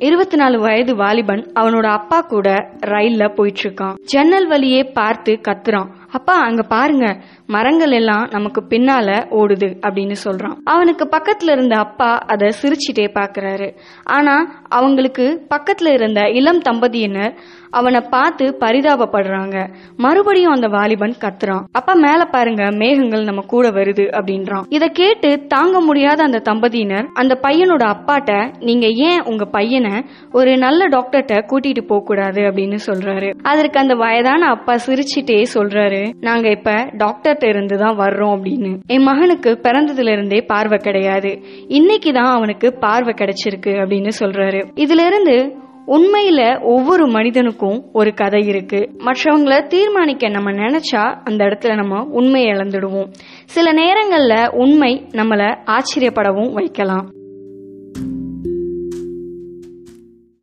இருபத்தி நாலு வயது வாலிபன் அவனோட அப்பா கூட ரயில்ல போயிட்டு இருக்கான். ஜன்னல் வழியே பார்த்து கத்துறான். அப்பா அங்க பாருங்க. மரங்கள் எல்லாம் நமக்கு பின்னால ஓடுது அப்படின்னு சொல்றான். அவனுக்கு பக்கத்துல இருந்த அப்பா அதை சிரிச்சிட்டே பாக்குறாரு. ஆனா அவங்களுக்கு பக்கத்துல இருந்த இளம் தம்பதியினர் அவனை பார்த்து பரிதாபப்படுறாங்க. மறுபடியும் அந்த வாலிபன் கத்துறான். அப்பா மேல பாருங்க மேகங்கள் நம்ம கூட வருது அப்படின்றான். இத கேட்டு தாங்க முடியாத அந்த தம்பதியினர் அந்த பையனோட அப்பாட்ட நீங்க ஏன் உங்க பையனை ஒரு நல்ல டாக்டர்கிட்ட கூட்டிட்டு போக கூடாது அப்படின்னு சொல்றாரு. அதற்கு அந்த வயதான அப்பா சிரிச்சிட்டே சொல்றாரு. நாங்க இப்ப டாக்டர்கிட்ட இருந்து தான் வர்றோம் அப்படின்னு. என் மகனுக்கு பிறந்ததுல இருந்தே பார்வை கிடையாது. இன்னைக்கு தான் அவனுக்கு பார்வை கிடைச்சிருக்கு அப்படின்னு சொல்றாரு. இதுல இருந்து உண்மையில ஒவ்வொரு மனிதனுக்கும் ஒரு கதை இருக்கு. மற்றவங்கள தீர்மானிக்க நம்ம நினைச்சா அந்த இடத்துல நம்ம உண்மையை இழந்துடுவோம். சில நேரங்கள்ல உண்மை நம்மள ஆச்சரியப்படவும் வைக்கலாம்.